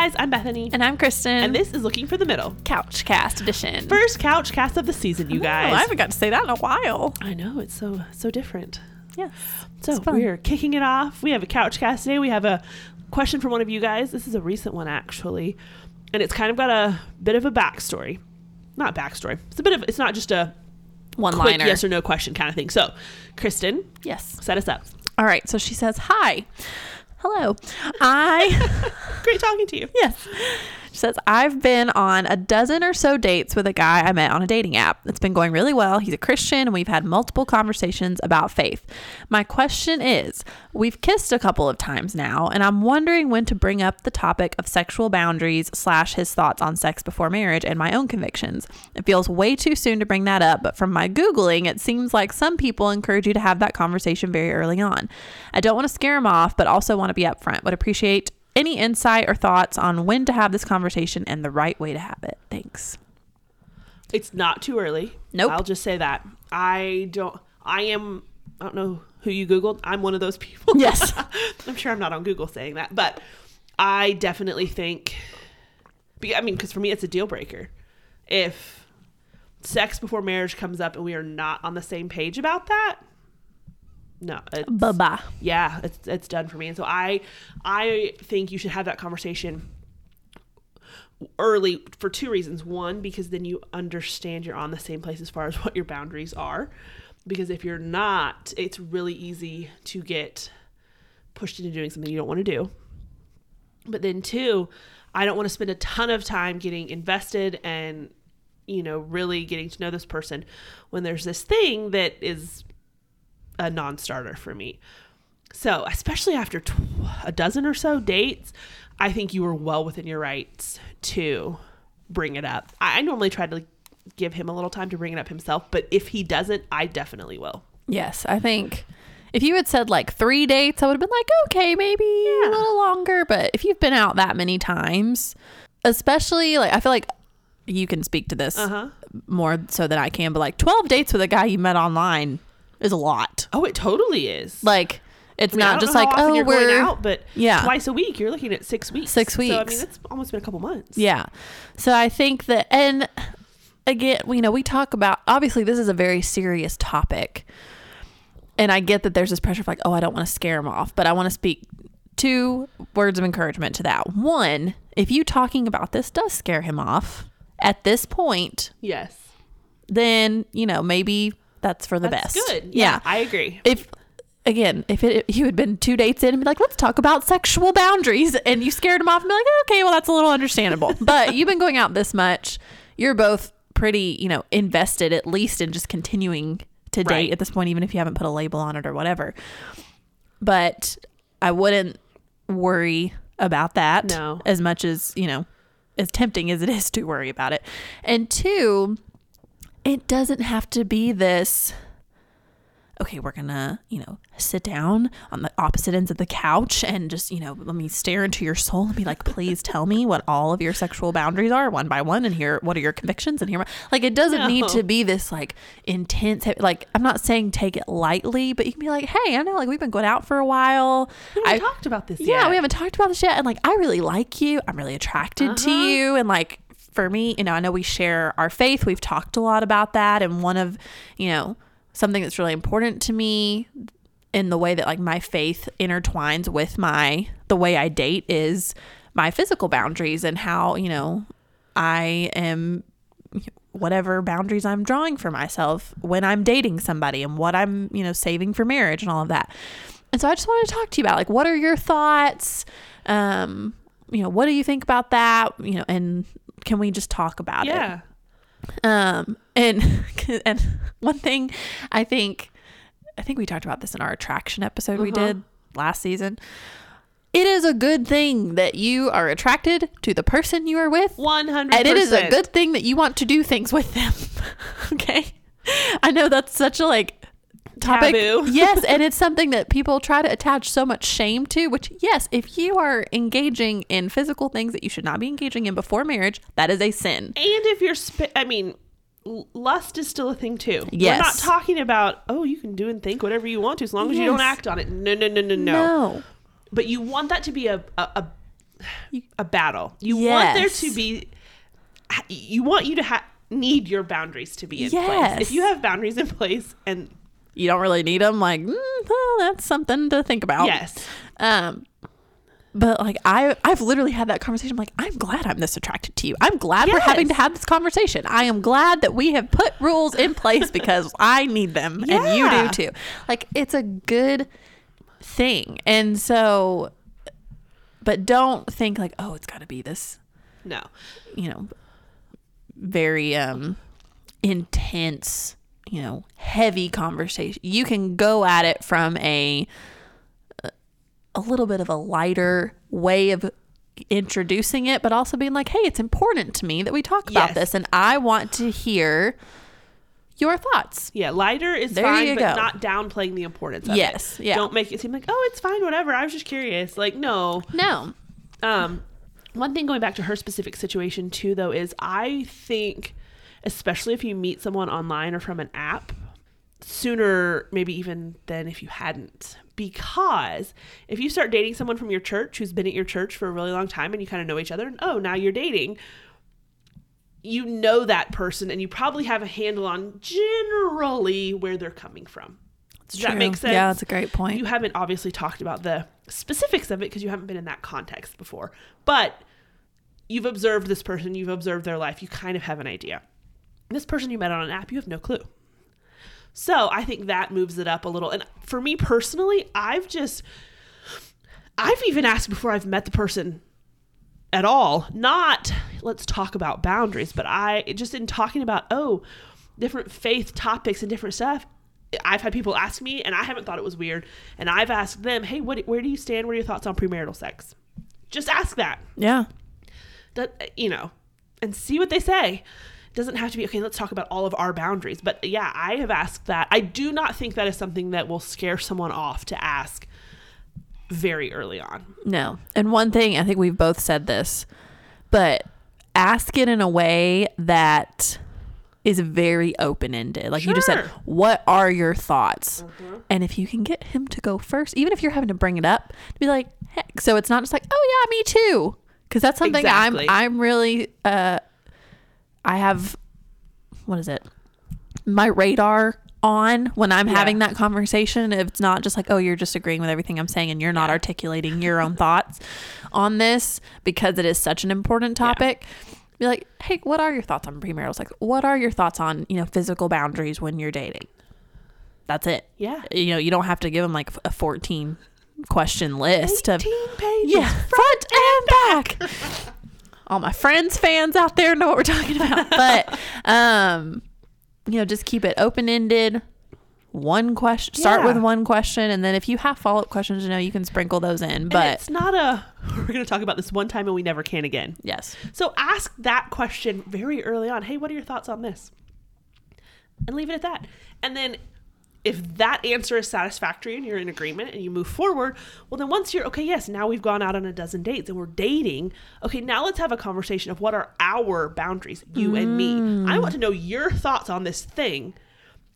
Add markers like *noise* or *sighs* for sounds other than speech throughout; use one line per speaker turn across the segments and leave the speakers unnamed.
guys, I'm Bethany.
And I'm Kristen.
And this is Looking for the Middle.
Couch Cast Edition.
First couch cast of the season, you
Oh,
guys.
I haven't got to say that in a while.
I know, it's so so different.
Yes.
So we're kicking it off. We have a couch cast today. We have a question from one of you guys. This is a recent one actually. And it's kind of got a bit of a backstory. Not backstory. It's a bit of it's not just a
one liner.
yes or no question kind of thing. So Kristen,
Yes.
set us up.
All right. So she says, Hi. Hello. I. *laughs*
Great talking to you.
yes. Says, I've been on a dozen or so dates with a guy I met on a dating app. It's been going really well. He's a Christian, and we've had multiple conversations about faith. My question is we've kissed a couple of times now, and I'm wondering when to bring up the topic of sexual boundaries slash his thoughts on sex before marriage and my own convictions. It feels way too soon to bring that up, but from my Googling, it seems like some people encourage you to have that conversation very early on. I don't want to scare him off, but also want to be upfront. Would appreciate any insight or thoughts on when to have this conversation and the right way to have it. Thanks.
It's not too early.
Nope.
I'll just say that. I don't I am I don't know who you googled. I'm one of those people.
Yes. *laughs*
I'm sure I'm not on Google saying that, but I definitely think I mean cuz for me it's a deal breaker. If sex before marriage comes up and we are not on the same page about that, no, it's,
Bye bye.
yeah, it's it's done for me. And so I I think you should have that conversation early for two reasons. One, because then you understand you're on the same place as far as *laughs* what your boundaries are. Because if you're not, it's really easy to get pushed into doing something you don't want to do. But then two, I don't want to spend a ton of time getting invested and you know really getting to know this person when there's this thing that is a non-starter for me. So, especially after tw- a dozen or so dates, I think you were well within your rights to bring it up. I, I normally try to like, give him a little time to bring it up himself, but if he doesn't, I definitely will.
Yes, I think if you had said like three dates, I would have been like, okay, maybe a little longer. But if you've been out that many times, especially like, I feel like you can speak to this
Uh huh.
more so than I can, but like 12 dates with a guy you met online is a lot.
Oh, it totally is.
Like, it's
I mean,
not just like, oh,
you're
we're.
going out, but
Yeah.
twice a week. You're looking at six weeks.
Six
So I mean,
weeks.
it's almost been a couple months.
Yeah. So I think that, and again, you know, we talk about obviously this is a very serious topic. And I get that there's this pressure of like, oh, I don't want to scare him off, but I want to speak two words of encouragement to that. One, if you talking about this does scare him off at this point,
Yes.
then, you know, maybe that's for the
That's
best.
good.
Yeah.
Yeah, I agree.
If again, if it you had been two dates in and be like, let's talk about sexual boundaries, and you scared him off and be like, okay, well, that's a little understandable. *laughs* but you've been going out this much, you're both pretty, you know, invested at least in just continuing to date at this point, even if you haven't put a label on it or whatever. But I wouldn't worry about that
No.
as much as, you know, as tempting as it is to worry about it. And two, it doesn't have to be this okay, we're gonna, you know, sit down on the opposite ends of the couch and just, you know, let me stare into your soul and be like, please tell me what all of your sexual boundaries are one by one and here, what are your convictions and here, like, it doesn't need to be this like intense, like, I'm not saying take it lightly, but you can be like, hey, I know, like, we've been going out for a while.
We
I
haven't talked about this
yeah,
yet.
we haven't talked about this yet. And like, I really like you. I'm really attracted to
Uh-huh.
you. And like, for me, you know, I know we share our faith. We've talked a lot about that. And one of, you know, something that's really important to me in the way that like my faith intertwines with my, the way I date is my physical boundaries and how, you know, I am whatever boundaries I'm drawing for myself when I'm dating somebody and what I'm, you know, saving for marriage and all of that. And so I just wanted to talk to you about like what are your thoughts? Um, you know, what do you think about that? You know, and can we just talk about it?
yeah.
Um, and *laughs* and one thing I think I think we talked about this in our attraction episode we
Uh-huh.
did last season. It is a good thing that you are attracted to the person you are with.
One hundred.
And it is a good thing that you want to do things with them. *laughs* okay. I know that's such a like topic.
Taboo. *laughs*
yes, and it's something that people try to attach so much shame to, which yes, if you are engaging in physical things that you should not be engaging in before marriage, that is a sin.
And if you're, sp- I mean, lust is still a thing too.
Yes.
We're not talking about oh you can do and think whatever you want to as long as you don't act on it. No, no, no, no, no.
No.
But you want that to be a a, a a battle. You want there to be you want you to ha- need your boundaries to be in place. If you have boundaries in place and
You don't really need them. Like, mm, well, that's something to think about.
yes.
Um, but like I, I've literally had that conversation. I'm like, I'm glad I'm this attracted to you. I'm glad we're having to have this conversation. I am glad that we have put rules in place because *laughs* I need them and you do too. Like it's a good thing. And so, but don't think like, oh, it's got to be this,
No.
you know, very um intense, you know, heavy conversation. You can go at it from a a little bit of a lighter way of introducing it, but also being like, hey, it's important to me that we talk about
Yes.
this and I want to hear your thoughts.
Yeah, lighter is
There
fine, but
go.
not downplaying the importance of
Yes,
it.
yeah.
Don't make it seem like, oh, it's fine, whatever. I was just curious. Like, no.
No.
Um, one thing going back to her specific situation too, though, is I think, especially if you meet someone online or from an app, sooner maybe even than if you hadn't, because if you start dating someone from your church who's been at your church for a really long time and you kind of know each other, and oh, now you're dating. You know that person, and you probably have a handle on generally where they're coming from. Does that make sense?
Yeah, that's a great point.
You haven't obviously talked about the specifics of it because you haven't been in that context before, but you've observed this person, you've observed their life, you kind of have an idea. This person you met on an app, you have no clue. So I think that moves it up a little. And for me personally, I've just, I've even asked before I've met the person at all, not let's talk about boundaries, but I just in talking about, oh, different faith topics and different stuff. I've had people ask me, and I haven't thought it was weird. And I've asked them, "Hey, what, where do you stand? What are your thoughts on premarital sex?" Just ask that.
yeah.
That you know, and see what they say. Doesn't have to be okay. Let's talk about all of our boundaries. But yeah, I have asked that. I do not think that is something that will scare someone off to ask very early on.
No. And one thing, I think we've both said this, but ask it in a way that is very open ended. Like you just said,
Mm-hmm.
what are your thoughts? And if you can get him to go first, even if you're having to bring it up, be like, heck. So it's not just like, oh yeah, me too. Because that's something
Exactly.
I'm I'm really uh I have what is it? My radar on when I'm
Yeah.
having that conversation. If it's not just like, oh, you're just agreeing with everything I'm saying and you're not articulating your own *laughs* thoughts on this because it is such an important topic. Be like, hey, what are your thoughts on premarital sex? What are your thoughts on, you know, physical boundaries when you're dating? That's it.
Yeah.
You know, you don't have to give them like a 14 question list of
18 pages.
yeah, front and back. *laughs* All my friends, fans out there know what we're talking about. *laughs* But um, you know, just keep it open ended. One question. Start with one question, and then if you have follow up questions, you know, you can sprinkle those in.
And
But
it's not a *laughs* we're going to talk about this one time and we never can again.
yes,
So ask that question very early on. Hey, what are your thoughts on this? And leave it at that. And then if that answer is satisfactory and you're in agreement and you move forward, well, then once you're okay, yes, now we've gone out on a dozen dates and we're dating. Okay, now let's have a conversation of what are our boundaries, you and me. I want to know your thoughts on this thing.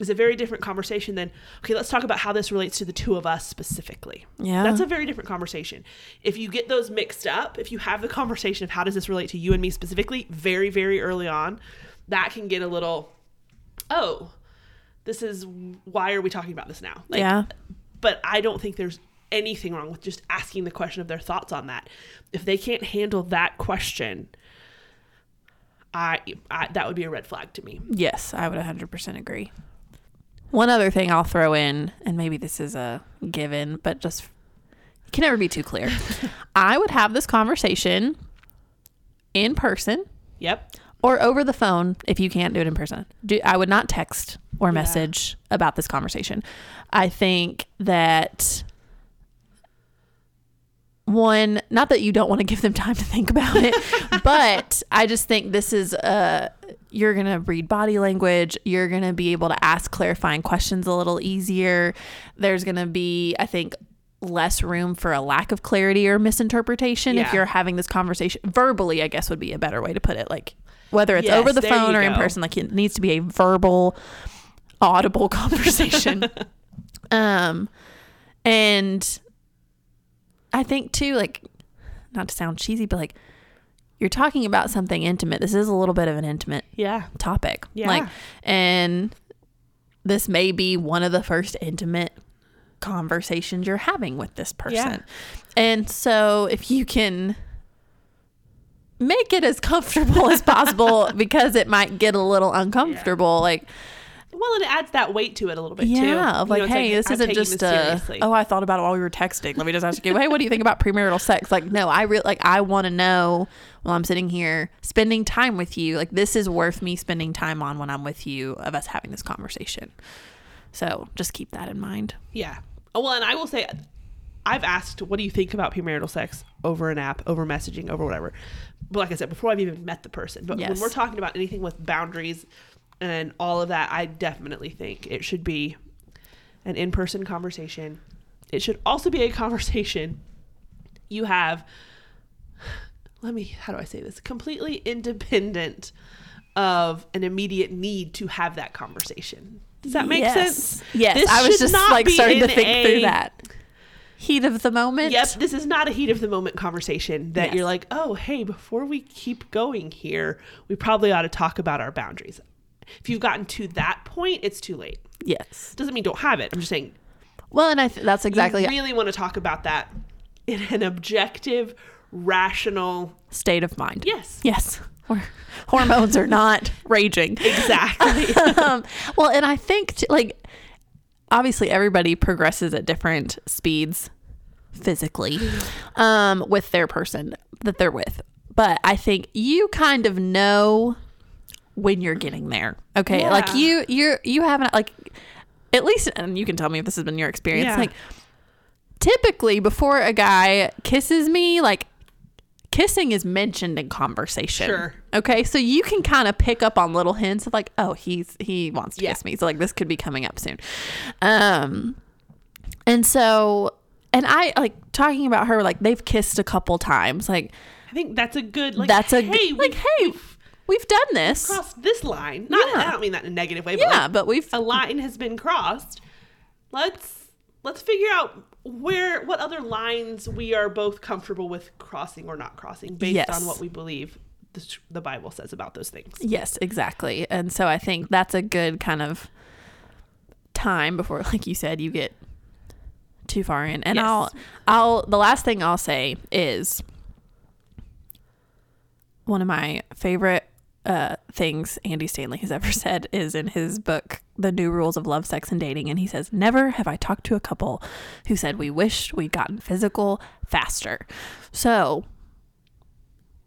Is a very different conversation than okay. Let's talk about how this relates to the two of us specifically.
Yeah.
that's a very different conversation. If you get those mixed up, if you have the conversation of how does this relate to you and me specifically, very very early on, that can get a little, oh, this is why are we talking about this now? Like,
yeah,
but I don't think there's anything wrong with just asking the question of their thoughts on that. If they can't handle that question, I, I that would be a red flag to me.
yes, I would 100% agree. One other thing I'll throw in, and maybe this is a given, but just it can never be too clear. *laughs* I would have this conversation in person
Yep.
or over the phone if you can't do it in person. Do, I would not text or message about this conversation. I think that one, not that you don't want to give them time to think about it, *laughs* but I just think this is uh you're going to read body language, you're going to be able to ask clarifying questions a little easier. There's going to be I think less room for a lack of clarity or misinterpretation if you're having this conversation verbally, I guess would be a better way to put it. Like whether it's
Yes,
over the phone or in person, like it needs to be a verbal, audible *laughs* conversation. um, and I think too, like not to sound cheesy, but like you're talking about something intimate. This is a little bit of an intimate
Yeah.
topic.
Yeah.
Like, and this may be one of the first intimate conversations you're having with this person.
Yeah.
And so if you can make it as comfortable as possible *laughs* because it might get a little uncomfortable like
Well, it adds that weight to it a little bit too.
yeah of
You
like
know, it's
hey this
I'm
isn't just uh,
this
a oh i thought about it while we were texting let me just ask you hey what do you think about premarital sex like no i really like i want to know while i'm sitting here spending time with you like this is worth me spending time on when i'm with you of us having this conversation so just keep that in mind
Yeah. Oh, well, and I will say, I've asked, what do you think about premarital sex over an app, over messaging, over whatever. But like I said, before I've even met the person. But when we're talking about anything with boundaries and all of that, I definitely think it should be an in person conversation. It should also be a conversation you have, let me, how do I say this? Completely independent of an immediate need to have that conversation. Does that make
Yes.
sense?
yes
This
i was just
not
like starting to
in
think
a-
through that heat of the moment
Yep, this is not a heat of the moment conversation that
Yes.
you're like, oh, hey, before we keep going here, we probably ought to talk about our boundaries. If you've gotten to that point, it's too late.
yes
Doesn't mean don't have it. I'm just saying
well and i th- that's exactly
you really want to talk about that in an objective, rational.
state of mind
Yes,
Yes. Or hormones are not *laughs* raging.
exactly. *laughs*
Um, well, and I think t- like obviously everybody progresses at different speeds physically *sighs* um, with their person that they're with. But I think you kind of know when you're getting there. Okay? Like you you're you haven't like at least and you can tell me if this has been your experience.
Yeah.
Like typically before a guy kisses me, like kissing is mentioned in conversation.
Sure.
Okay, so you can kind of pick up on little hints of like, oh, he's he wants to
Yeah.
kiss me. So like this could be coming up soon. Um and so and I like talking about her like they've kissed a couple times. Like
I think that's a good. Like,
that's a
hey,
like hey, we've done this.
crossed this line. Not.
Yeah.
I don't mean that in a negative way. But
Yeah,
like,
but we've
a line has been crossed. Let's let's figure out where what other lines we are both comfortable with crossing or not crossing based
Yes.
on what we believe the, the Bible says about those things.
Yes, exactly. And so I think that's a good kind of time before *laughs* like you said you get too far in. And
Yes.
I'll I'll the last thing I'll say is one of my favorite uh, things Andy Stanley has ever *laughs* said is in his book, The New Rules of Love, Sex, and Dating. And he says, Never have I talked to a couple who said we wished we'd gotten physical faster. So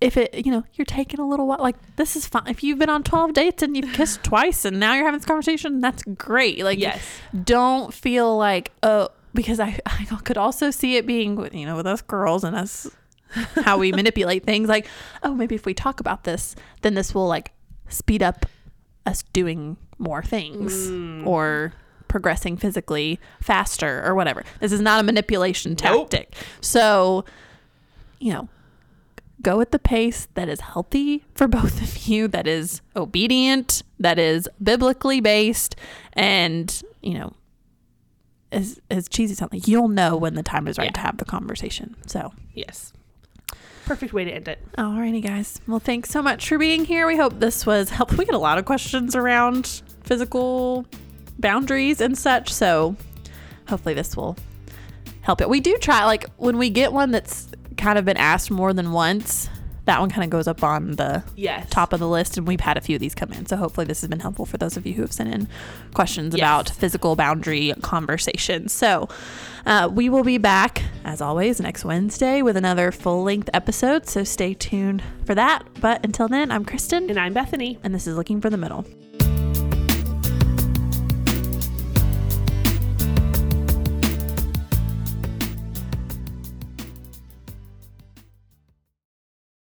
if it, you know, you're taking a little while, like this is fine. If you've been on 12 dates and you've kissed *sighs* twice and now you're having this conversation, that's great. Like,
Yes.
don't feel like, oh, because I, I could also see it being, with, you know, with us girls and us, how we manipulate things. Like, oh, maybe if we talk about this, then this will like speed up us doing more things
Mm.
or progressing physically faster or whatever. This is not a manipulation
Nope.
tactic. So, you know, go at the pace that is healthy for both of you, that is obedient, that is biblically based, and, you know, as, as cheesy something, you'll know when the time is right
Yeah.
to have the conversation. So,
Yes. Perfect way to end it.
alrighty, guys. Well, thanks so much for being here. We hope this was helpful. We get a lot of questions around physical boundaries and such. So, hopefully, this will help it. We do try, like, when we get one that's kind of been asked more than once, that one kind of goes up on the
Yes.
top of the list. And we've had a few of these come in. So, hopefully, this has been helpful for those of you who have sent in questions
Yes.
about physical boundary conversations. So, uh, we will be back, as always, next Wednesday with another full length episode. So, stay tuned for that. But until then, I'm Kristen,
And I'm Bethany.
and this is Looking for the Middle.